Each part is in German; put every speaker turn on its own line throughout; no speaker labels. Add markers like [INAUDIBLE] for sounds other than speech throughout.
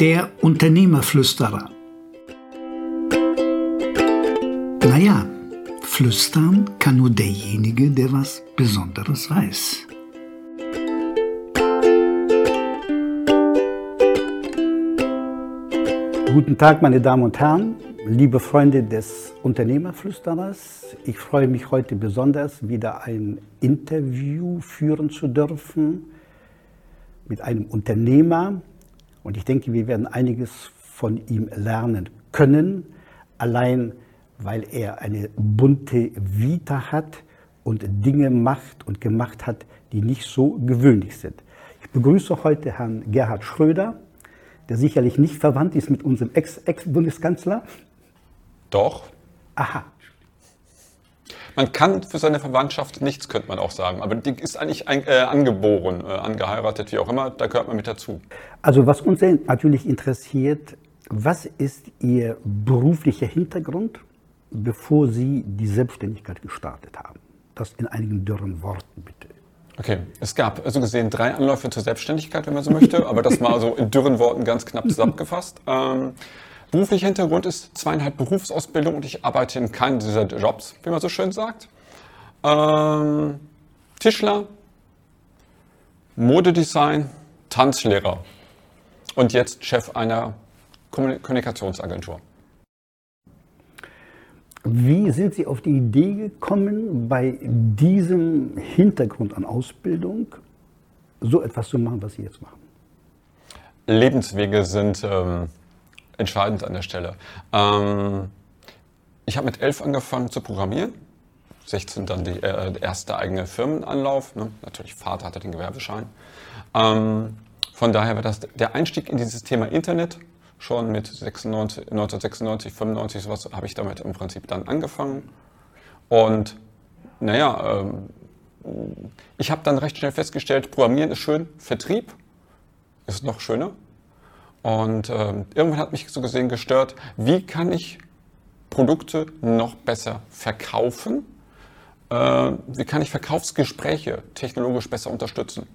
Der Unternehmerflüsterer. Naja, flüstern kann nur derjenige, der was Besonderes weiß. Guten Tag, meine Damen und Herren, liebe Freunde des Unternehmerflüsterers. Ich freue mich heute besonders, wieder ein Interview führen zu dürfen mit einem Unternehmer. Und ich denke, wir werden einiges von ihm lernen können, allein weil er eine bunte Vita hat und Dinge macht und gemacht hat, die nicht so gewöhnlich sind. Ich begrüße heute Herrn Gerhard Schröder der sicherlich nicht verwandt ist mit unserem Ex-Bundeskanzler? -Ex
Doch.
Aha.
Man kann für seine Verwandtschaft nichts, könnte man auch sagen. Aber die ist eigentlich ein, äh, angeboren, äh, angeheiratet, wie auch immer. Da gehört man mit dazu.
Also was uns natürlich interessiert, was ist Ihr beruflicher Hintergrund, bevor Sie die Selbstständigkeit gestartet haben? Das in einigen dürren Worten bitte.
Okay, es gab so gesehen drei Anläufe zur Selbstständigkeit, wenn man so möchte, aber das mal so in dürren Worten ganz knapp zusammengefasst. Ähm, beruflicher Hintergrund ist zweieinhalb Berufsausbildung und ich arbeite in keinem dieser Jobs, wie man so schön sagt. Ähm, Tischler, Modedesign, Tanzlehrer und jetzt Chef einer Kommunikationsagentur.
Wie sind Sie auf die Idee gekommen, bei diesem Hintergrund an Ausbildung so etwas zu machen, was Sie jetzt machen?
Lebenswege sind ähm, entscheidend an der Stelle. Ähm, ich habe mit elf angefangen zu programmieren. 16 dann die, äh, der erste eigene Firmenanlauf. Ne? Natürlich Vater hatte den Gewerbeschein. Ähm, von daher war das der Einstieg in dieses Thema Internet schon mit 96, 1996, 95, sowas habe ich damit im Prinzip dann angefangen. Und naja, ähm, ich habe dann recht schnell festgestellt, Programmieren ist schön, Vertrieb ist noch schöner. Und ähm, irgendwann hat mich so gesehen gestört, wie kann ich Produkte noch besser verkaufen? Äh, wie kann ich Verkaufsgespräche technologisch besser unterstützen?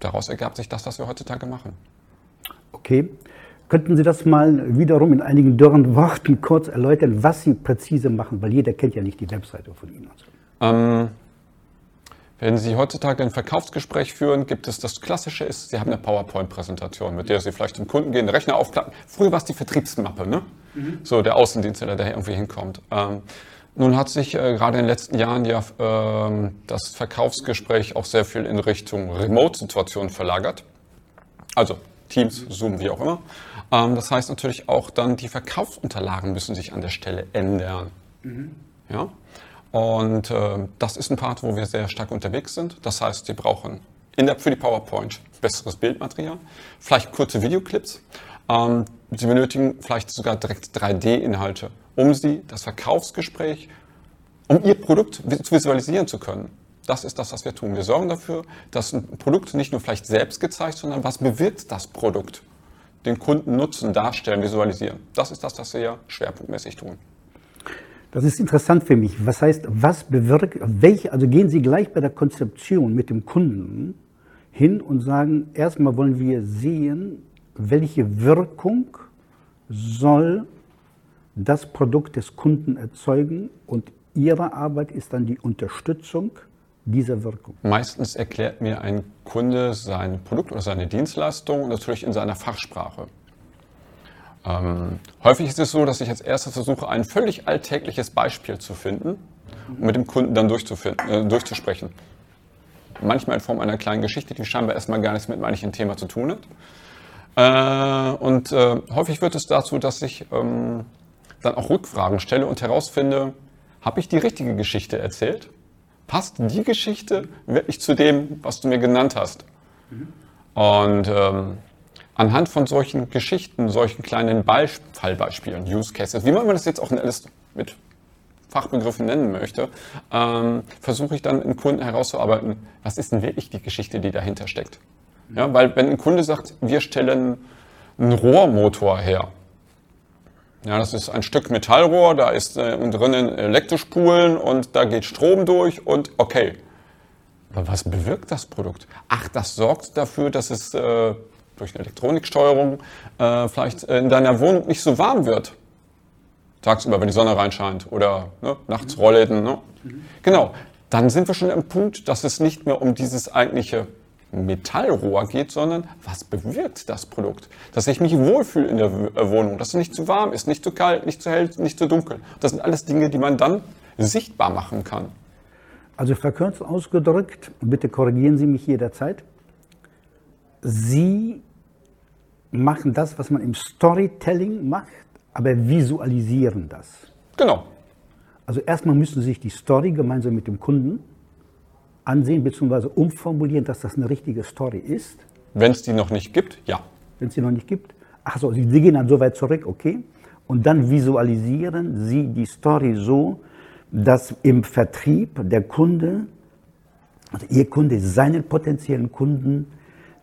Daraus ergab sich das, was wir heutzutage machen.
Okay. Könnten Sie das mal wiederum in einigen dürren Worten kurz erläutern, was Sie präzise machen? Weil jeder kennt ja nicht die Webseite von Ihnen.
Ähm, wenn Sie heutzutage ein Verkaufsgespräch führen, gibt es das Klassische ist, Sie haben eine PowerPoint-Präsentation, mit der Sie vielleicht zum Kunden gehen, den Rechner aufklappen. Früher war es die Vertriebsmappe, ne? Mhm. So der Außendienstler, der irgendwie hinkommt. Ähm, nun hat sich äh, gerade in den letzten Jahren ja ähm, das Verkaufsgespräch auch sehr viel in Richtung Remote-Situationen verlagert. Also Teams, Zoom, wie auch immer. Ähm, das heißt natürlich auch dann, die Verkaufsunterlagen müssen sich an der Stelle ändern. Mhm. Ja? Und äh, das ist ein Part, wo wir sehr stark unterwegs sind. Das heißt, Sie brauchen in der, für die PowerPoint besseres Bildmaterial, vielleicht kurze Videoclips. Ähm, Sie benötigen vielleicht sogar direkt 3D-Inhalte, um Sie das Verkaufsgespräch, um Ihr Produkt zu visualisieren zu können. Das ist das, was wir tun. Wir sorgen dafür, dass ein Produkt nicht nur vielleicht selbst gezeigt, sondern was bewirkt das Produkt? Den Kunden Nutzen darstellen, visualisieren. Das ist das, was wir schwerpunktmäßig tun.
Das ist interessant für mich. Was heißt, was bewirkt, welche, also gehen Sie gleich bei der Konzeption mit dem Kunden hin und sagen, erstmal wollen wir sehen, welche Wirkung soll das Produkt des Kunden erzeugen und Ihre Arbeit ist dann die Unterstützung dieser Wirkung?
Meistens erklärt mir ein Kunde sein Produkt oder seine Dienstleistung natürlich in seiner Fachsprache. Ähm, häufig ist es so, dass ich als erstes versuche, ein völlig alltägliches Beispiel zu finden und mit dem Kunden dann äh, durchzusprechen. Manchmal in Form einer kleinen Geschichte, die scheinbar erstmal gar nichts mit meinem Thema zu tun hat. Äh, und äh, häufig wird es dazu, dass ich ähm, dann auch Rückfragen stelle und herausfinde, habe ich die richtige Geschichte erzählt? passt die Geschichte wirklich zu dem, was du mir genannt hast? Mhm. Und ähm, anhand von solchen Geschichten, solchen kleinen Beisp Fallbeispielen, Use Cases, wie man das jetzt auch alles mit Fachbegriffen nennen möchte, ähm, versuche ich dann im Kunden herauszuarbeiten, was ist denn wirklich die Geschichte, die dahinter steckt. Ja, weil wenn ein Kunde sagt, wir stellen einen Rohrmotor her, ja, das ist ein Stück Metallrohr, da ist äh, drinnen Elektrospulen und da geht Strom durch und okay. Aber was bewirkt das Produkt? Ach, das sorgt dafür, dass es äh, durch eine Elektroniksteuerung äh, vielleicht in deiner Wohnung nicht so warm wird. Tagsüber, wenn die Sonne reinscheint oder ne, nachts Rollläden. Ne? Genau, dann sind wir schon am Punkt, dass es nicht mehr um dieses eigentliche Metallrohr geht, sondern was bewirkt das Produkt? Dass ich mich wohlfühle in der äh, Wohnung, dass es nicht zu warm ist, nicht zu kalt, nicht zu hell, nicht zu dunkel. Das sind alles Dinge, die man dann sichtbar machen kann.
Also verkürzt ausgedrückt, bitte korrigieren Sie mich jederzeit. Sie machen das, was man im Storytelling macht, aber visualisieren das.
Genau.
Also erstmal müssen Sie sich die Story gemeinsam mit dem Kunden ansehen bzw. umformulieren, dass das eine richtige Story ist.
Wenn es die noch nicht gibt, ja.
Wenn es die noch nicht gibt. Achso, Sie gehen dann so weit zurück, okay. Und dann visualisieren Sie die Story so, dass im Vertrieb der Kunde, also Ihr Kunde seinen potenziellen Kunden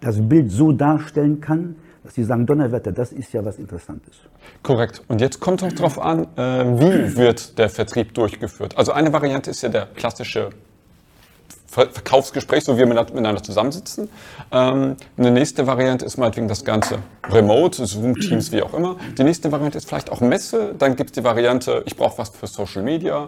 das Bild so darstellen kann, dass sie sagen, Donnerwetter, das ist ja was Interessantes.
Korrekt. Und jetzt kommt es darauf an, äh, wie wird der Vertrieb durchgeführt. Also eine Variante ist ja der klassische Verkaufsgespräch, so wie wir miteinander zusammensitzen. Ähm, eine nächste Variante ist meinetwegen das Ganze remote, Zoom, Teams, wie auch immer. Die nächste Variante ist vielleicht auch Messe. Dann gibt es die Variante, ich brauche was für Social Media.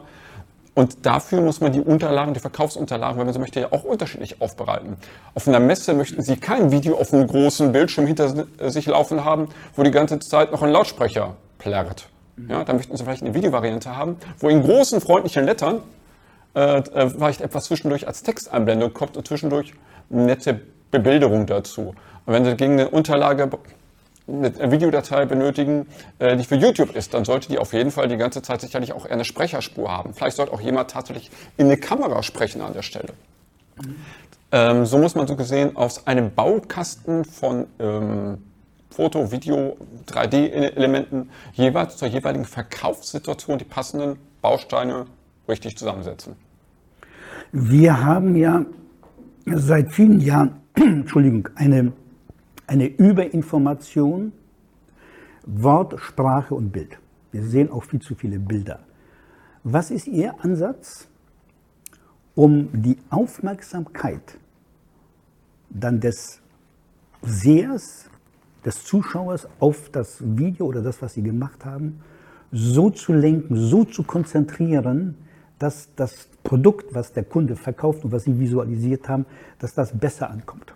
Und dafür muss man die Unterlagen, die Verkaufsunterlagen, wenn man so möchte, ja auch unterschiedlich aufbereiten. Auf einer Messe möchten Sie kein Video auf einem großen Bildschirm hinter sich laufen haben, wo die ganze Zeit noch ein Lautsprecher plärrt. Ja, dann möchten Sie vielleicht eine Videovariante haben, wo in großen, freundlichen Lettern äh, äh, vielleicht etwas zwischendurch als Texteinblendung kommt und zwischendurch nette Bebilderung dazu. Und wenn Sie gegen eine Unterlage eine Videodatei benötigen, äh, die für YouTube ist, dann sollte die auf jeden Fall die ganze Zeit sicherlich auch eine Sprecherspur haben. Vielleicht sollte auch jemand tatsächlich in eine Kamera sprechen an der Stelle. Mhm. So muss man so gesehen aus einem Baukasten von ähm, Foto, Video, 3D-Elementen jeweils zur jeweiligen Verkaufssituation die passenden Bausteine richtig zusammensetzen.
Wir haben ja seit vielen Jahren [CLEARS THROAT] Entschuldigung, eine eine Überinformation, Wort, Sprache und Bild. Wir sehen auch viel zu viele Bilder. Was ist Ihr Ansatz, um die Aufmerksamkeit dann des Sehers, des Zuschauers auf das Video oder das, was Sie gemacht haben, so zu lenken, so zu konzentrieren, dass das Produkt, was der Kunde verkauft und was Sie visualisiert haben, dass das besser ankommt?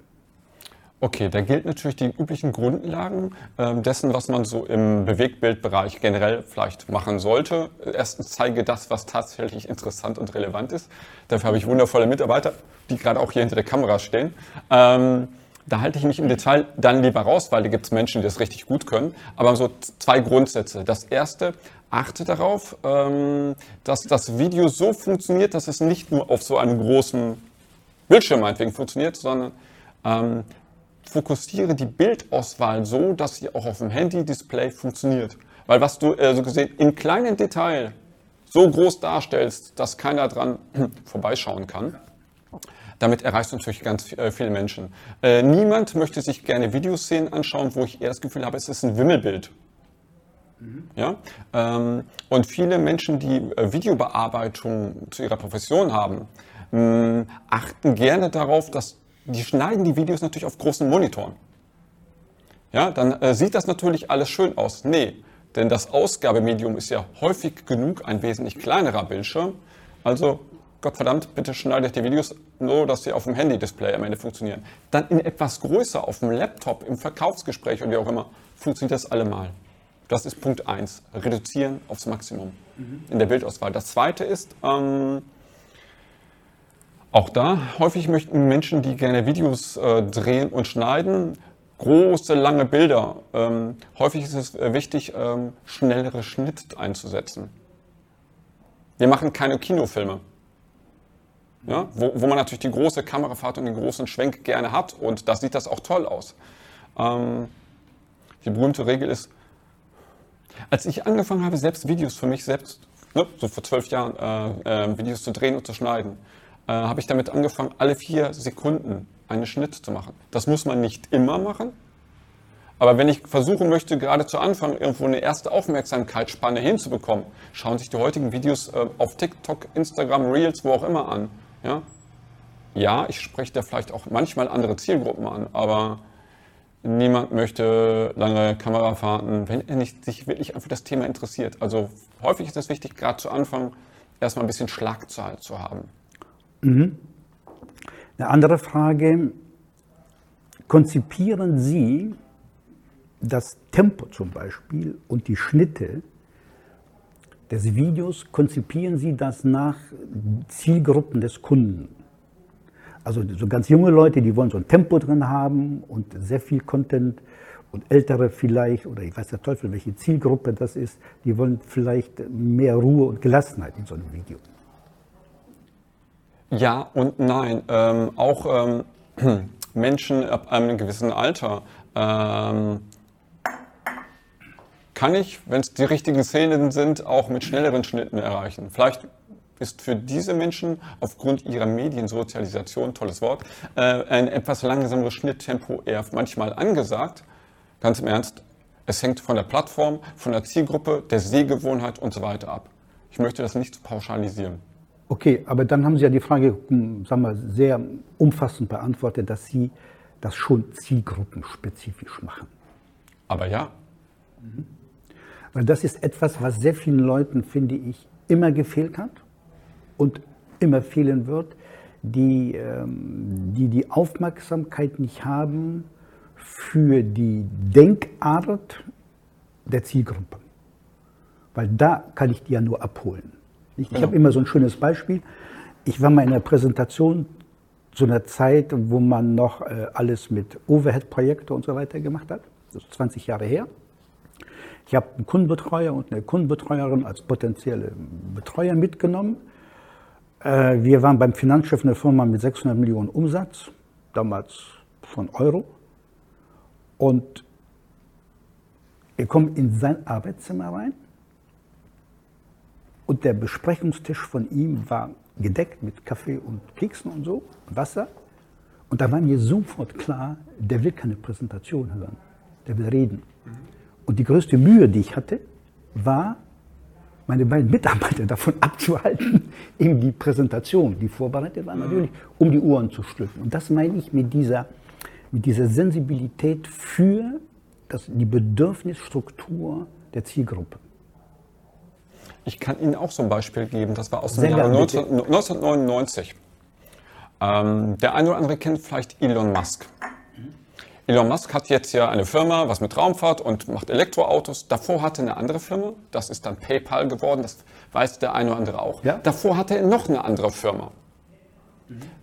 Okay, da gilt natürlich die üblichen Grundlagen äh, dessen, was man so im Bewegtbildbereich generell vielleicht machen sollte. Erstens zeige das, was tatsächlich interessant und relevant ist. Dafür habe ich wundervolle Mitarbeiter, die gerade auch hier hinter der Kamera stehen. Ähm, da halte ich mich im Detail dann lieber raus, weil da gibt es Menschen, die das richtig gut können. Aber so zwei Grundsätze. Das erste, achte darauf, ähm, dass das Video so funktioniert, dass es nicht nur auf so einem großen Bildschirm meinetwegen funktioniert, sondern ähm, fokussiere die Bildauswahl so, dass sie auch auf dem Handy-Display funktioniert. Weil was du äh, so gesehen im kleinen Detail so groß darstellst, dass keiner dran [CLEARS THROAT] vorbeischauen kann, damit erreichst du natürlich ganz äh, viele Menschen. Äh, niemand möchte sich gerne Videoszenen anschauen, wo ich eher das Gefühl habe, es ist ein Wimmelbild. Mhm. Ja? Ähm, und viele Menschen, die äh, Videobearbeitung zu ihrer Profession haben, mh, achten gerne darauf, dass die schneiden die Videos natürlich auf großen Monitoren. Ja, dann äh, sieht das natürlich alles schön aus. Nee, denn das Ausgabemedium ist ja häufig genug ein wesentlich kleinerer Bildschirm. Also, Gottverdammt, bitte schneidet die Videos so, dass sie auf dem Handy-Display am Ende funktionieren. Dann in etwas größer, auf dem Laptop, im Verkaufsgespräch und wie auch immer, funktioniert das allemal. Das ist Punkt 1. Reduzieren aufs Maximum mhm. in der Bildauswahl. Das zweite ist, ähm, auch da, häufig möchten Menschen, die gerne Videos äh, drehen und schneiden, große, lange Bilder. Ähm, häufig ist es äh, wichtig, ähm, schnellere Schnitt einzusetzen. Wir machen keine Kinofilme. Ja, wo, wo, man natürlich die große Kamerafahrt und den großen Schwenk gerne hat und da sieht das auch toll aus. Ähm, die berühmte Regel ist, als ich angefangen habe, selbst Videos für mich selbst, ne, so vor zwölf Jahren, äh, äh, Videos zu drehen und zu schneiden, äh, habe ich damit angefangen, alle vier Sekunden einen Schnitt zu machen. Das muss man nicht immer machen. Aber wenn ich versuchen möchte, gerade zu Anfang irgendwo eine erste Aufmerksamkeitsspanne hinzubekommen, schauen sich die heutigen Videos äh, auf TikTok, Instagram, Reels, wo auch immer an. Ja, ja ich spreche da vielleicht auch manchmal andere Zielgruppen an, aber niemand möchte lange Kamerafahrten, wenn er nicht sich wirklich für das Thema interessiert. Also häufig ist es wichtig, gerade zu Anfang erstmal ein bisschen Schlagzahl zu haben.
Mhm. Eine andere Frage, konzipieren Sie das Tempo zum Beispiel und die Schnitte des Videos, konzipieren Sie das nach Zielgruppen des Kunden? Also so ganz junge Leute, die wollen so ein Tempo drin haben und sehr viel Content und ältere vielleicht, oder ich weiß der Teufel, welche Zielgruppe das ist, die wollen vielleicht mehr Ruhe und Gelassenheit in so einem Video.
Ja und nein. Ähm, auch ähm, [CLEARS THROAT] Menschen ab einem gewissen Alter ähm, kann ich, wenn es die richtigen Szenen sind, auch mit schnelleren Schnitten erreichen. Vielleicht ist für diese Menschen aufgrund ihrer Mediensozialisation, tolles Wort, äh, ein etwas langsameres Schnitttempo eher manchmal angesagt. Ganz im Ernst, es hängt von der Plattform, von der Zielgruppe, der Sehgewohnheit und so weiter ab. Ich möchte das nicht pauschalisieren.
Okay, aber dann haben Sie ja die Frage, hm, sagen wir, sehr umfassend beantwortet, dass Sie das schon zielgruppenspezifisch machen.
Aber ja.
Mhm. Weil das ist etwas, was sehr vielen Leuten, finde ich, immer gefehlt hat und immer fehlen wird, die, ähm, die die Aufmerksamkeit nicht haben für die Denkart der Zielgruppe. Weil da kann ich die ja nur abholen. Ich, genau. ich habe immer so ein schönes Beispiel. Ich war mal in einer Präsentation zu einer Zeit, wo man noch äh, alles mit Overhead-Projektor und so weiter gemacht hat. Das ist 20 Jahre her. Ich habe einen Kundenbetreuer und eine Kundenbetreuerin als potenzielle Betreuer mitgenommen. Äh, wir waren beim Finanzchef einer Firma mit 600 Millionen Umsatz, damals von Euro. Und wir kommen in sein Arbeitszimmer rein und der Besprechungstisch von ihm war gedeckt mit Kaffee und Keksen und so, Wasser. Und da war mir sofort klar, der will keine Präsentation hören, der will reden. Und die größte Mühe, die ich hatte, war, meine beiden Mitarbeiter davon [LAUGHS] abzuhalten, eben die Präsentation, die vorbereitet war, natürlich, um die Ohren zu stülpen. Und das meine ich mit dieser, mit dieser Sensibilität für das, die Bedürfnisstruktur der Zielgruppe.
Ich kann Ihnen auch so ein Beispiel geben, das war aus dem Jahr 19, 1999. Ähm, der eine oder andere kennt vielleicht Elon Musk. Elon Musk hat jetzt ja eine Firma, was mit Raumfahrt und macht Elektroautos. Davor hatte eine andere Firma, das ist dann PayPal geworden, das weiß der eine oder andere auch. Ja? Davor hatte er noch eine andere Firma.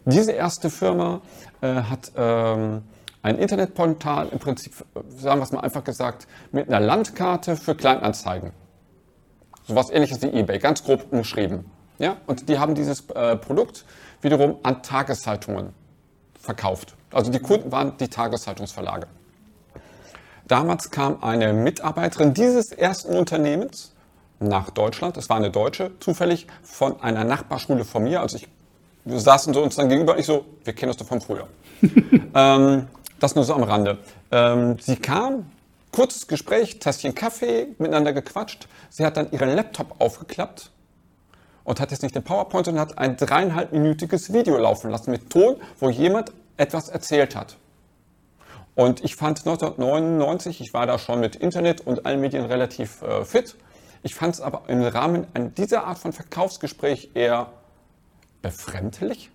Diese erste Firma äh, hat ähm, ein Internetportal, im Prinzip, sagen wir es mal einfach gesagt, mit einer Landkarte für Kleinanzeigen. So was ähnliches wie eBay, ganz grob umschrieben. Ja? Und die haben dieses äh, Produkt wiederum an Tageszeitungen verkauft. Also die Kunden waren die Tageszeitungsverlage. Damals kam eine Mitarbeiterin dieses ersten Unternehmens nach Deutschland. Das war eine Deutsche, zufällig von einer Nachbarschule von mir. Also ich, wir saßen so uns dann gegenüber. Ich so, wir kennen uns doch von früher. [LAUGHS] ähm, das nur so am Rande. Ähm, sie kam, kurzes Gespräch, Tässchen Kaffee, miteinander gequatscht. Sie hat dann ihren Laptop aufgeklappt und hat jetzt nicht den PowerPoint, sondern hat ein dreieinhalbminütiges Video laufen lassen mit Ton, wo jemand etwas erzählt hat. Und ich fand 1999, ich war da schon mit Internet und allen Medien relativ äh, fit, ich fand es aber im Rahmen dieser Art von Verkaufsgespräch eher befremdlich.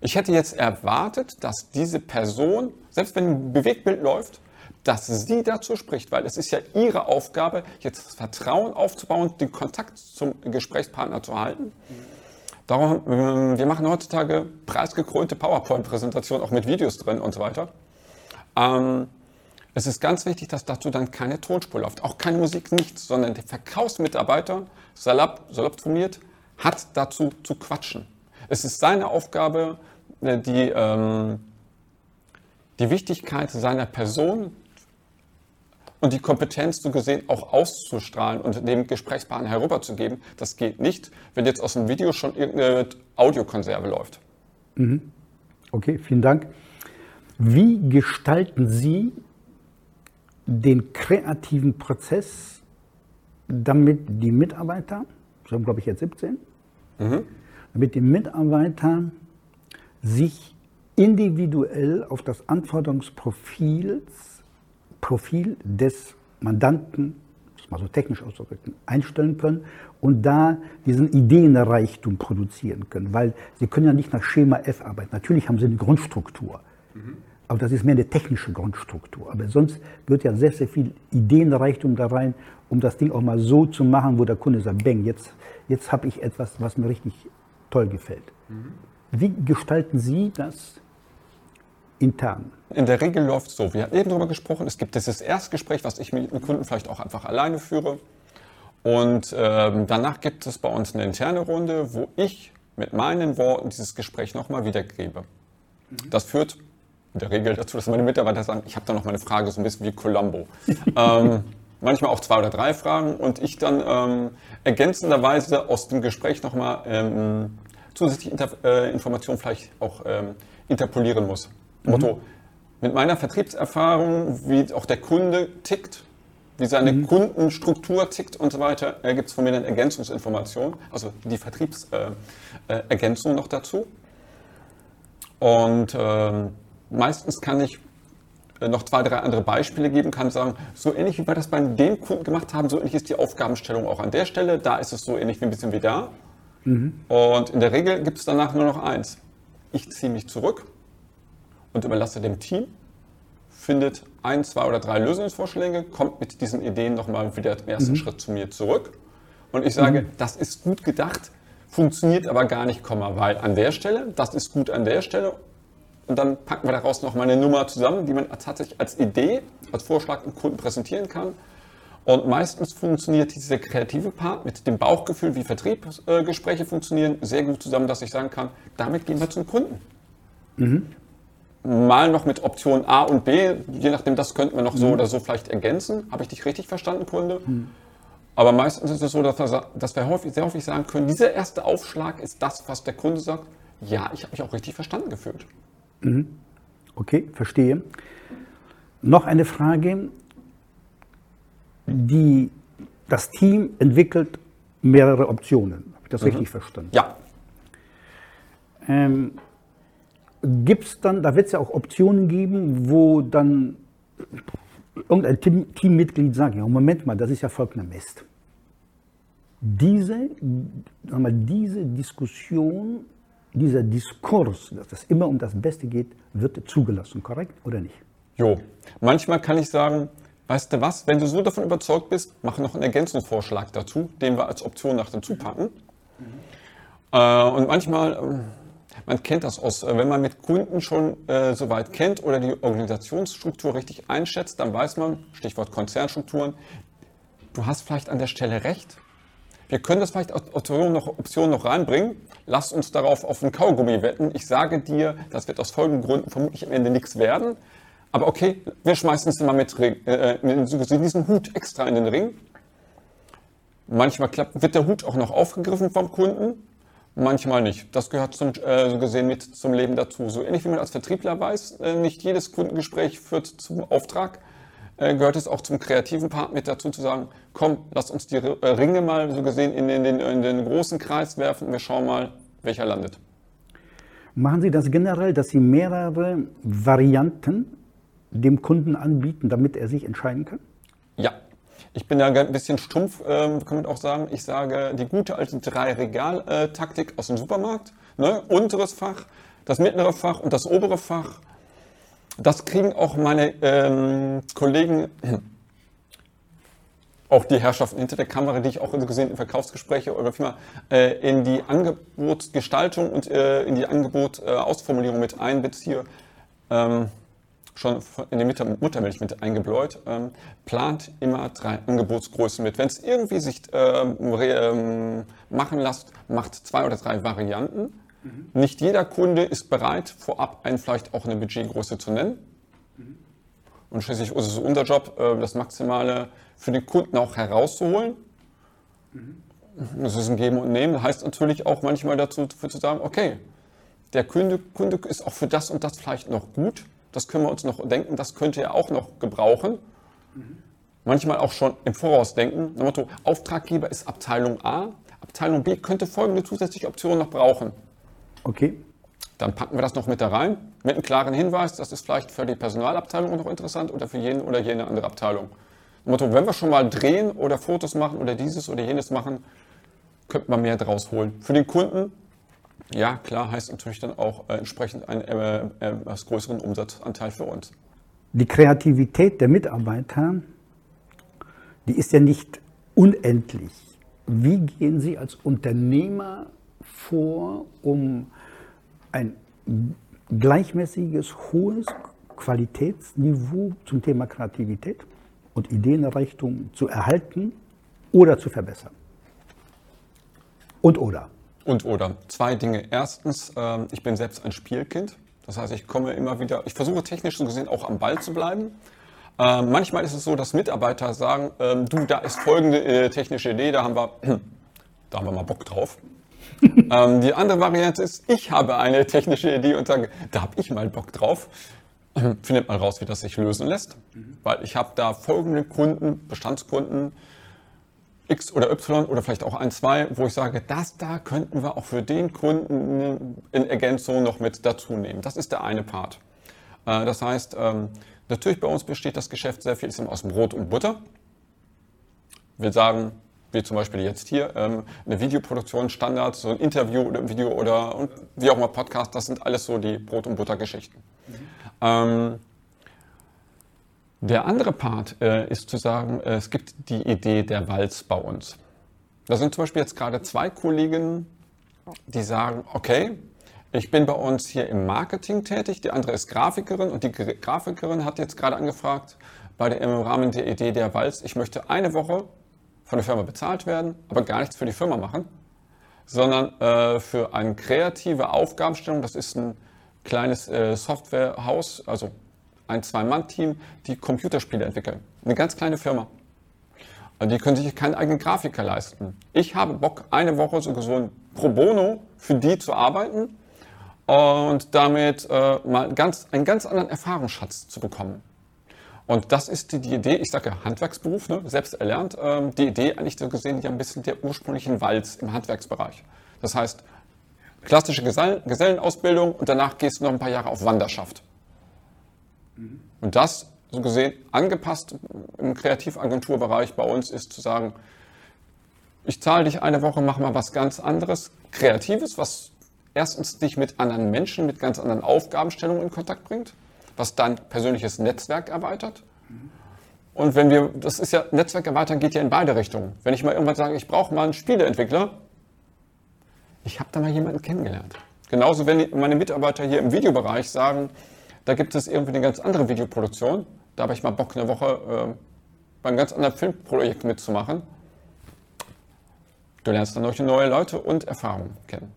Ich hätte jetzt erwartet, dass diese Person, selbst wenn ein Bewegtbild läuft, dass sie dazu spricht, weil es ist ja ihre Aufgabe, jetzt das Vertrauen aufzubauen, den Kontakt zum Gesprächspartner zu halten. Darum, ähm, wir machen heutzutage preisgekrönte PowerPoint-Präsentationen, auch mit Videos drin und so weiter. Ähm, es ist ganz wichtig, dass dazu dann keine Tonspur läuft, auch keine Musik, nichts, sondern der Verkaufsmitarbeiter, salopp, salopp formuliert, hat dazu zu quatschen. Es ist seine Aufgabe, äh, die, ähm, die Wichtigkeit seiner Person und die Kompetenz so gesehen auch auszustrahlen und dem Gesprächspartner herüberzugeben. Das geht nicht, wenn jetzt aus dem Video schon irgendeine Audiokonserve läuft.
Mhm. Okay, vielen Dank. Wie gestalten Sie den kreativen Prozess, damit die Mitarbeiter, so haben glaube ich jetzt 17, mhm. damit die Mitarbeiter sich individuell auf das Anforderungsprofil Profil des Mandanten, das mal so technisch auszudrücken, einstellen können und da diesen Ideenreichtum produzieren können, weil sie können ja nicht nach Schema F arbeiten. Natürlich haben sie eine Grundstruktur, mhm. aber das ist mehr eine technische Grundstruktur. Aber sonst wird ja sehr, sehr viel Ideenreichtum da rein, um das Ding auch mal so zu machen, wo der Kunde sagt, bang, jetzt, jetzt habe ich etwas, was mir richtig toll gefällt. Mhm. Wie gestalten Sie das intern?
In der Regel läuft es so. Wir hatten eben darüber gesprochen, es gibt dieses Erstgespräch, was ich mit dem Kunden vielleicht auch einfach alleine führe. Und ähm, danach gibt es bei uns eine interne Runde, wo ich mit meinen Worten dieses Gespräch nochmal wiedergebe. Mhm. Das führt in der Regel dazu, dass meine Mitarbeiter sagen, ich habe da noch mal eine Frage, so ein bisschen wie Columbo. [LAUGHS] ähm, manchmal auch zwei oder drei Fragen und ich dann ähm, ergänzenderweise aus dem Gespräch nochmal ähm, zusätzliche Inter äh, Informationen vielleicht auch ähm, interpolieren muss. Mhm. Motto, mit meiner Vertriebserfahrung, wie auch der Kunde tickt, wie seine mhm. Kundenstruktur tickt und so weiter, äh, gibt es von mir eine Ergänzungsinformation, also die Vertriebsergänzung äh, äh noch dazu. Und ähm, meistens kann ich äh, noch zwei, drei andere Beispiele geben, kann sagen, so ähnlich wie wir das bei dem Kunden gemacht haben, so ähnlich ist die Aufgabenstellung auch an der Stelle. Da ist es so ähnlich wie ein bisschen wie da. Mhm. Und in der Regel gibt es danach nur noch eins. Ich ziehe mich zurück und überlasse dem Team, findet ein, zwei oder drei Lösungsvorschläge, kommt mit diesen Ideen nochmal wieder im ersten mhm. Schritt zu mir zurück. Und ich sage, mhm. das ist gut gedacht, funktioniert aber gar nicht, weil an der Stelle, das ist gut an der Stelle und dann packen wir daraus noch mal eine Nummer zusammen, die man tatsächlich als Idee, als Vorschlag dem Kunden präsentieren kann. Und meistens funktioniert dieser kreative Part mit dem Bauchgefühl, wie Vertriebsgespräche funktionieren, sehr gut zusammen, dass ich sagen kann, damit gehen wir zum Kunden. Mhm. Mal noch mit Option A und B, je nachdem, das könnten wir noch mhm. so oder so vielleicht ergänzen. Habe ich dich richtig verstanden, Kunde? Mhm. Aber meistens ist es so, dass wir, dass wir häufig, sehr häufig sagen können, dieser erste Aufschlag ist das, was der Kunde sagt. Ja, ich habe mich auch richtig verstanden gefühlt.
Mhm. Okay, verstehe. Noch eine Frage. Die, das Team entwickelt mehrere Optionen. Habe ich das mhm. richtig verstanden?
Ja.
Ähm, Gibt es dann, da wird es ja auch Optionen geben, wo dann irgendein Team, Teammitglied sagt, ja, Moment mal, das ist ja folgender Mist. Diese, mal, diese Diskussion dieser Diskurs, dass es immer um das Beste geht, wird zugelassen, korrekt oder nicht?
Jo, manchmal kann ich sagen, weißt du was, wenn du so davon überzeugt bist, mach noch einen Ergänzungsvorschlag dazu, den wir als Option nach dazu packen. Mhm. Äh, und manchmal, äh, man kennt das aus, äh, wenn man mit Kunden schon äh, soweit kennt oder die Organisationsstruktur richtig einschätzt, dann weiß man, Stichwort Konzernstrukturen, du hast vielleicht an der Stelle recht, wir können das vielleicht als Option noch, Option noch reinbringen. Lass uns darauf auf einen Kaugummi wetten. Ich sage dir, das wird aus folgenden Gründen vermutlich am Ende nichts werden. Aber okay, wir schmeißen es mal mit, äh, mit diesem Hut extra in den Ring. Manchmal klappt, wird der Hut auch noch aufgegriffen vom Kunden, manchmal nicht. Das gehört zum, äh, so gesehen mit zum Leben dazu. So ähnlich wie man als Vertriebler weiß, äh, nicht jedes Kundengespräch führt zum Auftrag. Äh, gehört es auch zum kreativen Part mit dazu zu sagen, komm, lass uns die äh, Ringe mal so gesehen in den, in den großen Kreis werfen, wir schauen mal, welcher landet.
Machen Sie das generell, dass Sie mehrere Varianten dem Kunden anbieten, damit er sich entscheiden kann?
Ja, ich bin da ein bisschen stumpf, äh, kann man auch sagen. Ich sage die gute alte Drei-Regal-Taktik aus dem Supermarkt. Ne? Unteres Fach, das mittlere Fach und das obere Fach. Das kriegen auch meine ähm, Kollegen, auch die Herrschaften hinter der Kamera, die ich auch gesehen in Verkaufsgespräche oder Firma, äh, in die Angebotsgestaltung und äh, in die Angebotausformulierung mit einbeziehe. Ähm, schon in die Muttermilch mit eingebläut, ähm, plant immer drei Angebotsgrößen mit. Wenn es irgendwie sich ähm, ähm, machen lässt, macht zwei oder drei Varianten Mhm. Nicht jeder Kunde ist bereit, vorab einen vielleicht auch eine Budgetgröße zu nennen. Mhm. Und schließlich ist es unser Job, äh, das Maximale für den Kunden auch herauszuholen. Mhm. Das ist ein Geben und Nehmen. Das heißt natürlich auch manchmal dazu zu sagen, okay, der Kunde, Kunde ist auch für das und das vielleicht noch gut. Das können wir uns noch denken, das könnte er auch noch gebrauchen. Mhm. Manchmal auch schon im Voraus denken. Motto, Auftraggeber ist Abteilung A, Abteilung B könnte folgende zusätzliche Optionen noch brauchen.
Okay.
Dann packen wir das noch mit da rein, mit einem klaren Hinweis, das ist vielleicht für die Personalabteilung noch interessant oder für jene oder jene andere Abteilung. Motto, wenn wir schon mal drehen oder Fotos machen oder dieses oder jenes machen, könnte man mehr draus holen. Für den Kunden, ja klar, heißt natürlich dann auch äh, entsprechend einen äh, äh, etwas größeren Umsatzanteil für uns.
Die Kreativität der Mitarbeiter, die ist ja nicht unendlich. Wie gehen Sie als Unternehmer vor, um ein gleichmäßiges, hohes Qualitätsniveau zum Thema Kreativität und Ideenreichtum zu erhalten oder zu verbessern? Und oder?
Und oder. Zwei Dinge. Erstens, äh, ich bin selbst ein Spielkind. Das heißt, ich komme immer wieder, ich versuche technisch gesehen auch am Ball zu bleiben. Äh, manchmal ist es so, dass Mitarbeiter sagen, äh, du, da ist folgende äh, technische Idee, da haben wir, [CLEARS THROAT] da haben wir mal Bock drauf. [LAUGHS] ähm, die andere Variante ist, ich habe eine technische Idee und sage, da habe ich mal Bock drauf. [CLEARS THROAT] Findet mal raus, wie das sich lösen lässt. Mhm. Weil ich habe da folgende Kunden, Bestandskunden, X oder Y oder vielleicht auch ein, zwei, wo ich sage, das da könnten wir auch für den Kunden in Ergänzung noch mit dazu nehmen. Das ist der eine Part. Äh, das heißt, ähm, natürlich bei uns besteht das Geschäft sehr viel aus Brot und Butter. Wir sagen, wie zum Beispiel jetzt hier, ähm, eine Videoproduktion, Standard, so ein Interview oder Video oder wie auch immer Podcast, das sind alles so die Brot- und Butter-Geschichten. Mhm. Der andere Part äh, ist zu sagen, äh, es gibt die Idee der Walz bei uns. Da sind zum Beispiel jetzt gerade zwei Kollegen, die sagen, okay, ich bin bei uns hier im Marketing tätig, die andere ist Grafikerin und die Grafikerin hat jetzt gerade angefragt, bei der, im Rahmen der Idee der Walz, ich möchte eine Woche von der Firma bezahlt werden, aber gar nichts für die Firma machen, sondern äh, für eine kreative Aufgabenstellung, das ist ein kleines äh, Softwarehaus, also ein Zwei-Mann-Team, die Computerspiele entwickeln. Eine ganz kleine Firma. Und die können sich keinen eigenen Grafiker leisten. Ich habe Bock, eine Woche so gesund pro bono für die zu arbeiten und damit äh, mal ganz, einen ganz anderen Erfahrungsschatz zu bekommen. Und das ist die, die Idee, ich sage Handwerksberuf, ne, selbst erlernt, ähm, die Idee eigentlich so gesehen ja ein bisschen der ursprünglichen Walz im Handwerksbereich. Das heißt, klassische Gesell Gesellenausbildung und danach gehst du noch ein paar Jahre auf Wanderschaft. Und das, so gesehen, angepasst im Kreativagenturbereich bei uns ist zu sagen, ich zahle dich eine Woche, mach mal was ganz anderes, Kreatives, was erstens dich mit anderen Menschen, mit ganz anderen Aufgabenstellungen in Kontakt bringt, was dein persönliches Netzwerk erweitert. Und wenn wir, das ist ja, Netzwerk erweitern geht ja in beide Richtungen. Wenn ich mal irgendwann sage, ich brauche mal einen Spieleentwickler, ich habe da mal jemanden kennengelernt. Genauso, wenn meine Mitarbeiter hier im Videobereich sagen, da gibt es irgendwie eine ganz andere Videoproduktion. Da habe ich mal Bock, eine Woche äh, bei einem ganz anderen Filmprojekt mitzumachen. Du lernst dann solche neue Leute und Erfahrungen kennen.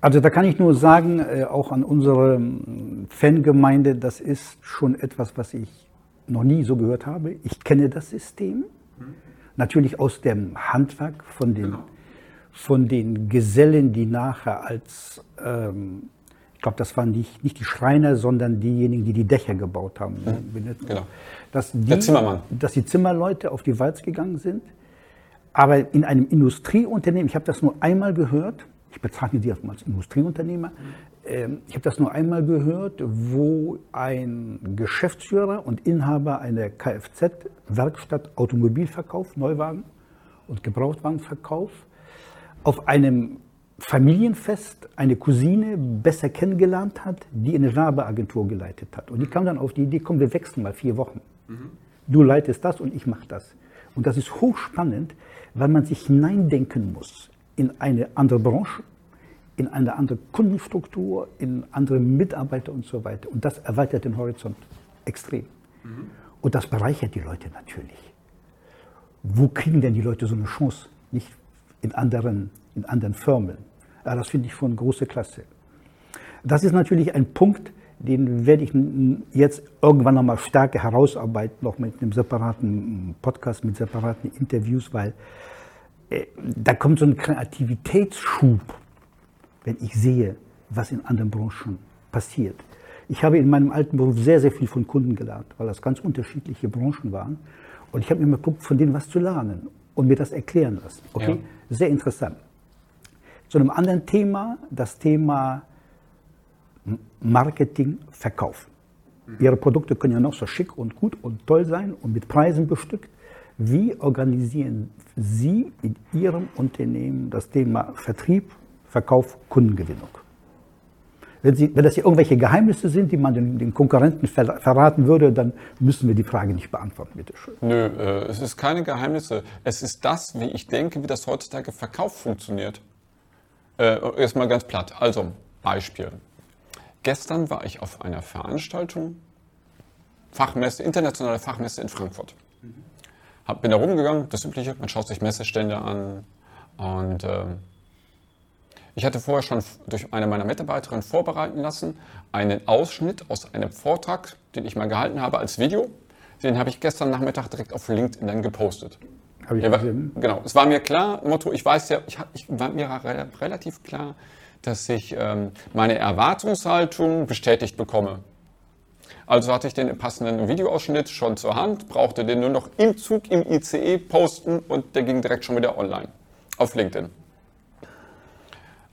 Also da kann ich nur sagen, äh, auch an unsere ähm, Fangemeinde, das ist schon etwas, was ich noch nie so gehört habe. Ich kenne das System. Mhm. Natürlich aus dem Handwerk von den, genau. von den Gesellen, die nachher als ähm, glaube, das waren nicht, nicht die Schreiner, sondern diejenigen, die die Dächer gebaut haben. Mhm. Genau. Dass die, Der Zimmermann. Dass die Zimmerleute auf die Walz gegangen sind. Aber in einem Industrieunternehmen, ich habe das nur einmal gehört, ich bezeichne die als Industrieunternehmer, ähm, ich habe das nur einmal gehört, wo ein Geschäftsführer und Inhaber einer Kfz-Werkstatt Automobilverkauf, Neuwagen und Gebrauchtwagenverkauf, auf einem Familienfest eine Cousine besser kennengelernt hat, die eine Werbeagentur geleitet hat. Und die kam dann auf die Idee, komm, wir wechseln mal vier Wochen. Mhm. Du leitest das und ich mache das. Und das ist hochspannend, weil man sich hineindenken muss in eine andere Branche, in eine andere Kundenstruktur, in andere Mitarbeiter und so weiter. Und das erweitert den Horizont extrem. Mhm. Und das bereichert die Leute natürlich. Wo kriegen denn die Leute so eine Chance? Nicht in anderen in anderen Firmen. Ja, das finde ich von großer Klasse. Das ist natürlich ein Punkt, den werde ich jetzt irgendwann nochmal stärker herausarbeiten, noch mit einem separaten Podcast, mit separaten Interviews, weil äh, da kommt so ein Kreativitätsschub, wenn ich sehe, was in anderen Branchen passiert. Ich habe in meinem alten Beruf sehr, sehr viel von Kunden gelernt, weil das ganz unterschiedliche Branchen waren. Und ich habe immer geguckt, von denen was zu lernen und mir das erklären lassen. Okay? Ja. Sehr interessant. Zu einem anderen Thema, das Thema Marketing verkaufen. Ihre Produkte können ja noch so schick und gut und toll sein und mit Preisen bestückt. Wie organisieren Sie in Ihrem Unternehmen das Thema Vertrieb, Verkauf, Kundengewinnung? Wenn, Sie, wenn das hier irgendwelche Geheimnisse sind, die man den, den Konkurrenten ver verraten würde, dann müssen wir die Frage nicht beantworten, bitte schön.
Nö, äh, es ist keine Geheimnisse. Es ist das, wie ich denke, wie das heutzutage Verkauf funktioniert. Äh, erstmal ganz platt. Also, Beispiel. Gestern war ich auf einer Veranstaltung, Fachmesse, internationale Fachmesse in Frankfurt. Hab, bin da rumgegangen, das Übliche, man schaut sich Messestände an und äh, ich hatte vorher schon durch eine meiner Mitarbeiterinnen vorbereiten lassen, einen Ausschnitt aus einem Vortrag, den ich mal gehalten habe als Video. Den habe ich gestern Nachmittag direkt auf LinkedIn dann gepostet.
Habe ich
Ja,
gesehen.
genau, es war mir klar, Motto, ich weiß ja, ich, hab- ich war mir re relativ klar, dass ich ähm, meine Erwartungshaltung bestätigt bekomme. Also hatte ich den passenden Videoausschnitt schon zur Hand, brauchte den nur noch im Zug im ICE posten und der ging direkt schon wieder online auf LinkedIn.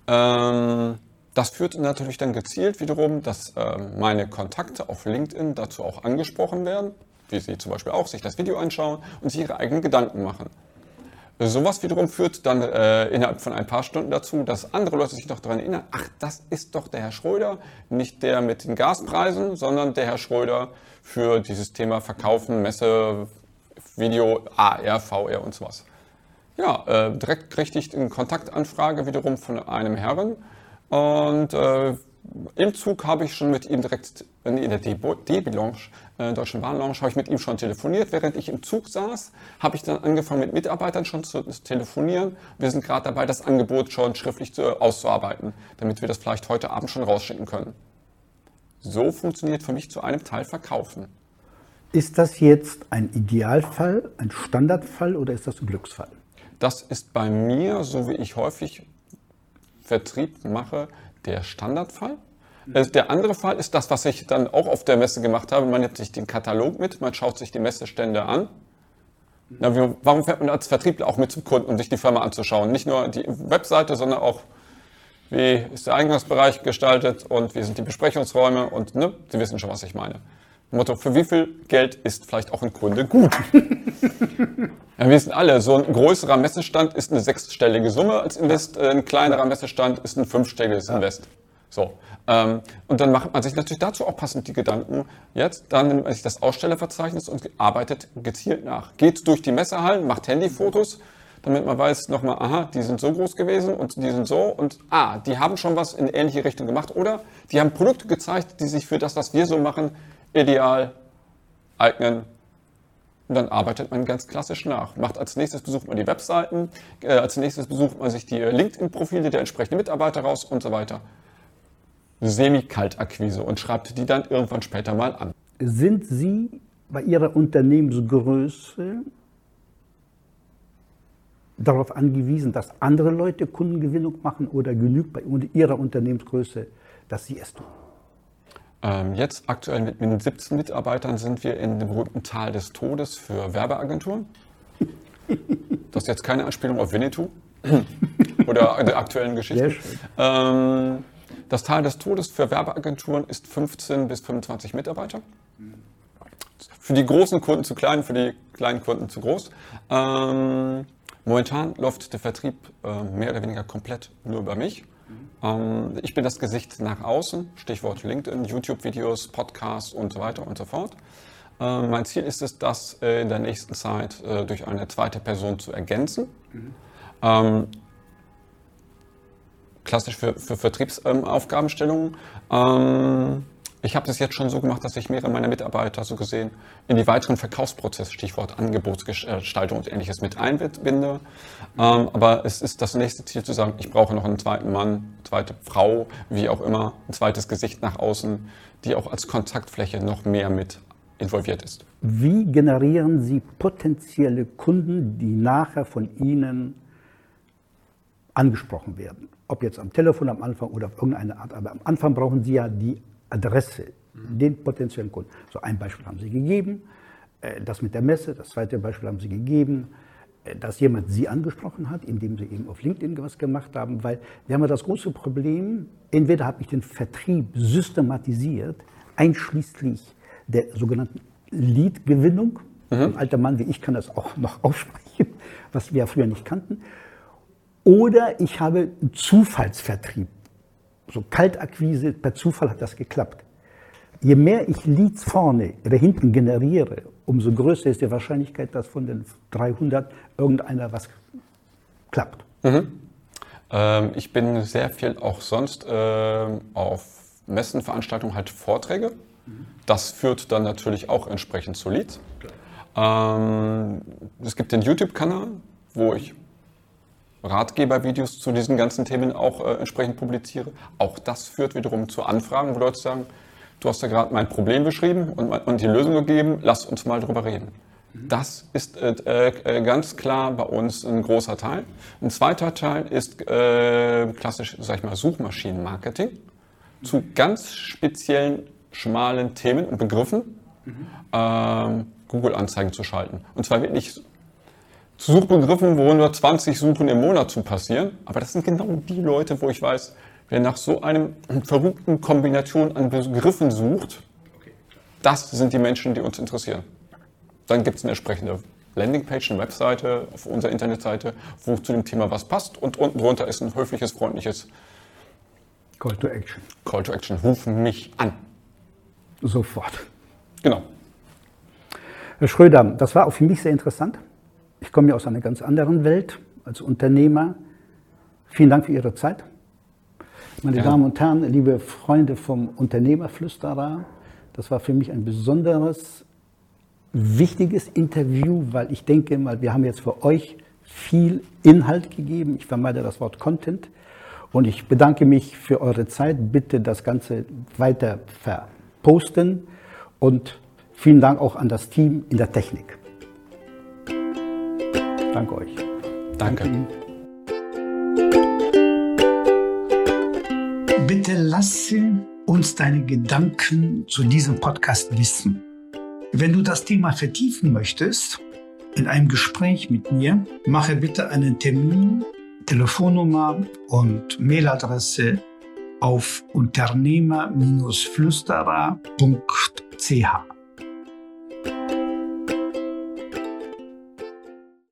Ähm, das führte natürlich dann gezielt wiederum, dass ähm, meine Kontakte auf LinkedIn dazu auch angesprochen werden, wie sie zum Beispiel auch sich das Video anschauen und sich ihre eigenen Gedanken machen. Sowas wiederum führt dann äh, innerhalb von ein paar Stunden dazu, dass andere Leute sich noch daran erinnern, ach, das ist doch der Herr Schröder, nicht der mit den Gaspreisen, sondern der Herr Schröder für dieses Thema Verkaufen, Messe, Video, AR, VR und sowas. Ja, äh, direkt kriegte ich eine Kontaktanfrage wiederum von einem Herren und äh, im Zug habe ich schon mit ihm direkt in der DB-Lounge, äh, Deutschen Bahn-Lounge, habe ich mit ihm schon telefoniert. Während ich im Zug saß, habe ich dann angefangen mit Mitarbeitern schon zu telefonieren. Wir sind gerade dabei, das Angebot schon schriftlich zu, auszuarbeiten, damit wir das vielleicht heute Abend schon rausschicken können. So funktioniert für mich zu einem Teil Verkaufen.
Ist das jetzt ein Idealfall, ein Standardfall oder ist das ein Glücksfall?
Das ist bei mir, so wie ich häufig Vertrieb mache, der Standardfall. Äh, Der andere Fall ist das, was ich dann auch auf der Messe gemacht habe. Man nimmt sich den Katalog mit, man schaut sich die Messestände an. Na, wie, warum fährt man als Vertriebler auch mit zum Kunden, um sich die Firma anzuschauen? Nicht nur die Webseite, sondern auch, wie ist der Eingangsbereich gestaltet und wie sind die Besprechungsräume und ne, Sie wissen schon, was ich meine. Motto, für wie viel Geld ist vielleicht auch ein Kunde gut? [LAUGHS] Ja, wir wissen alle, so ein größerer Messestand ist eine sechsstellige Summe als Invest, ein kleinerer Messestand ist ein fünfstelliges Invest. So. Ähm, und dann macht man sich natürlich dazu auch passend die Gedanken. Jetzt, dann nimmt man sich das Ausstellerverzeichnis und arbeitet gezielt nach. Geht durch die Messehallen, macht Handyfotos, damit man weiß nochmal, aha, die sind so groß gewesen und die sind so und ah, die haben schon was in ähnliche Richtung gemacht oder die haben Produkte gezeigt, die sich für das, was wir so machen, ideal eignen, und dann arbeitet man ganz klassisch nach. Macht als nächstes besucht man die Webseiten, äh, als nächstes besucht man sich die äh, LinkedIn-Profile der entsprechenden Mitarbeiter raus und so weiter. Semi-Kaltakquise und schreibt die dann irgendwann später mal an.
Sind Sie bei Ihrer Unternehmensgröße darauf angewiesen, dass andere Leute Kundengewinnung machen oder genügt bei Ihrer Unternehmensgröße, dass Sie es tun?
Ähm, jetzt aktuell mit, mit 17 Mitarbeitern sind wir in dem berühmten Tal des Todes für Werbeagenturen. Das ist jetzt keine Anspielung auf Winnetou [LAUGHS] oder der aktuellen Geschichte. Ähm, das Tal des Todes für Werbeagenturen ist 15 bis 25 Mitarbeiter. Für die großen Kunden zu klein, für die kleinen Kunden zu groß. Ähm, momentan läuft der Vertrieb äh, mehr oder weniger komplett nur über mich. Ähm, ich bin das Gesicht nach außen, Stichwort LinkedIn, YouTube-Videos, Podcasts und so weiter und so fort. Äh, mein Ziel ist es, das äh, in der nächsten Zeit äh, durch eine zweite Person zu ergänzen. Ähm, klassisch für, für Vertriebsaufgabenstellungen. Ähm, ich habe das jetzt schon so gemacht, dass ich mehrere meiner Mitarbeiter so gesehen in die weiteren Verkaufsprozesse, Stichwort Angebotsgestaltung und ähnliches mit einbinde. Ähm, aber es ist das nächste Ziel zu sagen, ich brauche noch einen zweiten Mann, zweite Frau, wie auch immer, ein zweites Gesicht nach außen, die auch als Kontaktfläche noch mehr mit involviert ist.
Wie generieren Sie potenzielle Kunden, die nachher von Ihnen angesprochen werden? Ob jetzt am Telefon am Anfang oder auf irgendeine Art, aber am Anfang brauchen Sie ja die Adresse, den potenziellen Kunden. So ein Beispiel haben Sie gegeben, äh, das mit der Messe, das zweite Beispiel haben Sie gegeben. dass jemand Sie angesprochen hat, indem Sie eben auf LinkedIn was gemacht haben, weil wir haben ja das große Problem, entweder habe ich den Vertrieb systematisiert, einschließlich der sogenannten Lead-Gewinnung. Mhm. Ein alter Mann wie ich kann das auch [LAUGHS] noch aussprechen, was wir ja früher nicht kannten. Oder ich habe einen Zufallsvertrieb. So Kaltakquise, per Zufall hat das geklappt. Je mehr ich Leads vorne oder hinten generiere, umso größer ist die Wahrscheinlichkeit, dass von den 300 irgendeiner was klappt.
Mhm. Ähm, ich bin sehr viel auch sonst äh, auf Messenveranstaltungen halt Vorträge. Mhm. Das führt dann natürlich auch entsprechend zu Leads. Ähm, es gibt den YouTube-Kanal, wo ich Ratgebervideos zu diesen ganzen Themen auch äh, entsprechend publiziere. Auch das führt wiederum zu Anfragen, wo Leute sagen, du hast ja gerade mein Problem beschrieben und, und, die Lösung gegeben, lass uns mal drüber reden. Das ist äh, äh, ganz klar bei uns ein großer Teil. Ein zweiter Teil ist äh, klassisch, sag ich mal, Suchmaschinenmarketing zu ganz speziellen, schmalen Themen und Begriffen. Mhm. Google-Anzeigen zu schalten. Und zwar wirklich zu Suchbegriffen, wo nur 20 Suchen im Monat zu passieren. Aber das sind genau die Leute, wo ich weiß, wer nach so einem verrückten Kombination an Begriffen sucht, das sind die Menschen, die uns interessieren. Dann gibt es eine entsprechende Landingpage, eine Webseite auf unserer Internetseite, wo zu dem Thema was passt. Und unten drunter ist ein höfliches, freundliches
Call to Action.
Call to Action. Rufen mich an.
Sofort.
Genau.
Herr Schröder, das war auch für mich sehr interessant. Ich komme ja aus einer ganz anderen Welt als Unternehmer. Vielen Dank für Ihre Zeit. Meine ja. Damen und Herren, liebe Freunde vom Unternehmerflüsterer, das war für mich ein besonderes, wichtiges Interview, weil ich denke mal, wir haben jetzt für euch viel Inhalt gegeben. Ich vermeide das Wort Content. Und ich bedanke mich für eure Zeit. Bitte das Ganze weiter verposten. Und vielen Dank auch an das Team in der Technik. Danke euch.
Danke.
Bitte lasse uns deine Gedanken zu diesem Podcast wissen. Wenn du das Thema vertiefen möchtest, in einem Gespräch mit mir, mache bitte einen Termin, Telefonnummer und Mailadresse auf unternehmer-flüsterer.ch.